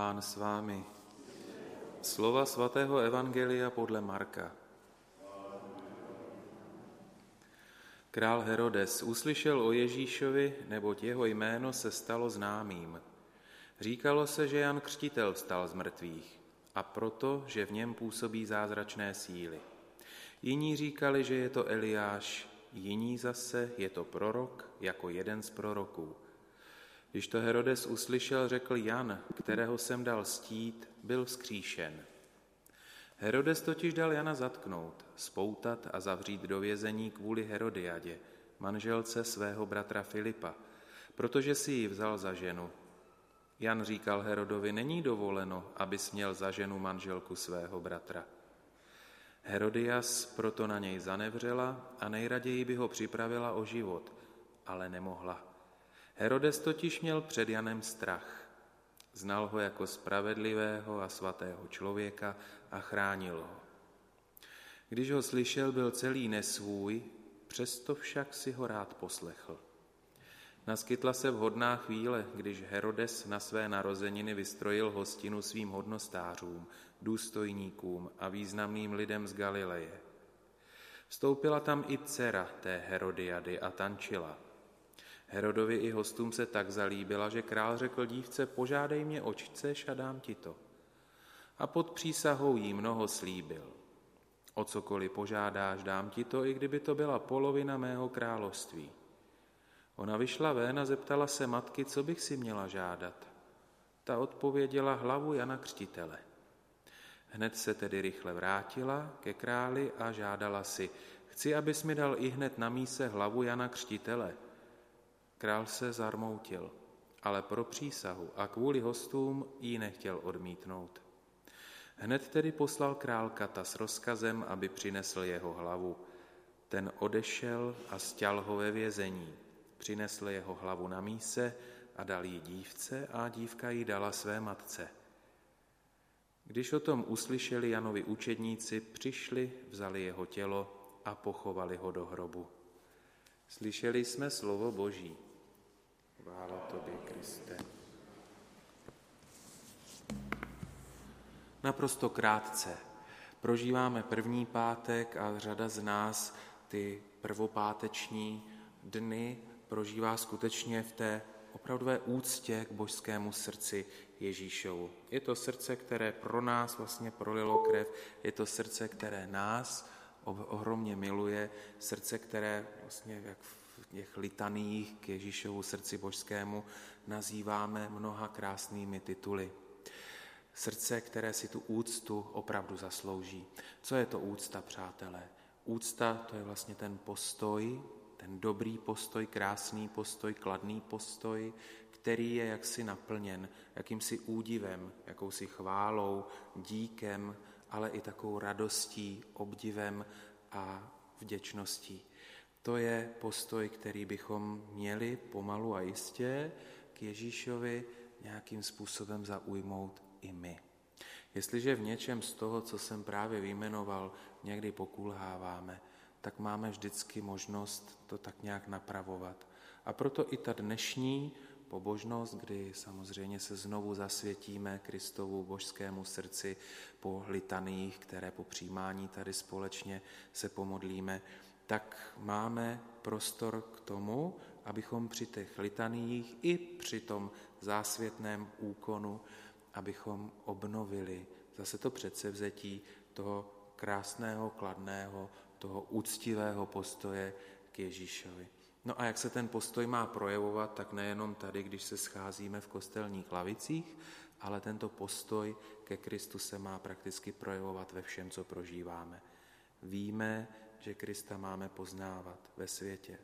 Pán s vámi. Slova svatého Evangelia podle Marka. Král Herodes uslyšel o Ježíšovi, neboť jeho jméno se stalo známým. Říkalo se, že Jan Křtitel vstal z mrtvých a proto, že v něm působí zázračné síly. Jiní říkali, že je to Eliáš, jiní zase je to prorok jako jeden z proroků. Když to Herodes uslyšel, řekl Jan, kterého jsem dal stít, byl vzkříšen. Herodes totiž dal Jana zatknout, spoutat a zavřít do vězení kvůli Herodiadě, manželce svého bratra Filipa, protože si ji vzal za ženu. Jan říkal Herodovi, není dovoleno, aby směl za ženu manželku svého bratra. Herodias proto na něj zanevřela a nejraději by ho připravila o život, ale nemohla. Herodes totiž měl před Janem strach. Znal ho jako spravedlivého a svatého člověka a chránil ho. Když ho slyšel, byl celý nesvůj, přesto však si ho rád poslechl. Naskytla se vhodná chvíle, když Herodes na své narozeniny vystrojil hostinu svým hodnostářům, důstojníkům a významným lidem z Galileje. Vstoupila tam i dcera té Herodiady a tančila – Herodovi i hostům se tak zalíbila, že král řekl dívce, požádej mě, oč chceš a dám ti to. A pod přísahou jí mnoho slíbil. O cokoliv požádáš, dám ti to, i kdyby to byla polovina mého království. Ona vyšla ven a zeptala se matky, co bych si měla žádat. Ta odpověděla hlavu Jana Křtitele. Hned se tedy rychle vrátila ke králi a žádala si, chci, abys mi dal i hned na míse hlavu Jana Křtitele – Král se zarmoutil, ale pro přísahu a kvůli hostům ji nechtěl odmítnout. Hned tedy poslal král Kata s rozkazem, aby přinesl jeho hlavu. Ten odešel a stěl ho ve vězení. Přinesl jeho hlavu na míse a dal ji dívce a dívka ji dala své matce. Když o tom uslyšeli Janovi učedníci, přišli, vzali jeho tělo a pochovali ho do hrobu. Slyšeli jsme slovo Boží. Kriste. Naprosto krátce. Prožíváme první pátek a řada z nás ty prvopáteční dny prožívá skutečně v té opravdové úctě k božskému srdci Ježíšovu. Je to srdce, které pro nás vlastně prolilo krev, je to srdce, které nás ohromně miluje, srdce, které vlastně, jak v těch litaných k Ježíšovu srdci božskému nazýváme mnoha krásnými tituly. Srdce, které si tu úctu opravdu zaslouží. Co je to úcta, přátelé? Úcta to je vlastně ten postoj, ten dobrý postoj, krásný postoj, kladný postoj, který je jaksi naplněn jakýmsi údivem, jakousi chválou, díkem, ale i takovou radostí, obdivem a vděčností. To je postoj, který bychom měli pomalu a jistě k Ježíšovi nějakým způsobem zaujmout i my. Jestliže v něčem z toho, co jsem právě vyjmenoval, někdy pokulháváme, tak máme vždycky možnost to tak nějak napravovat. A proto i ta dnešní pobožnost, kdy samozřejmě se znovu zasvětíme Kristovu božskému srdci po litaných, které po přijímání tady společně se pomodlíme, tak máme prostor k tomu, abychom při těch litaních i při tom zásvětném úkonu, abychom obnovili zase to předsevzetí toho krásného, kladného, toho úctivého postoje k Ježíšovi. No a jak se ten postoj má projevovat, tak nejenom tady, když se scházíme v kostelních lavicích, ale tento postoj ke Kristu se má prakticky projevovat ve všem, co prožíváme. Víme, že Krista máme poznávat ve světě.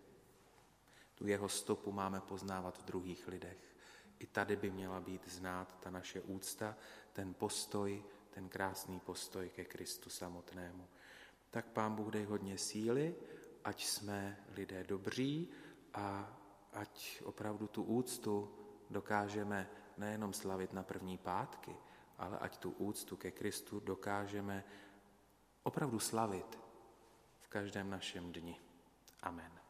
Tu jeho stopu máme poznávat v druhých lidech. I tady by měla být znát ta naše úcta, ten postoj, ten krásný postoj ke Kristu samotnému. Tak Pán Bůh dej hodně síly, ať jsme lidé dobří a ať opravdu tu úctu dokážeme nejenom slavit na první pátky, ale ať tu úctu ke Kristu dokážeme opravdu slavit v každém našem dni. Amen.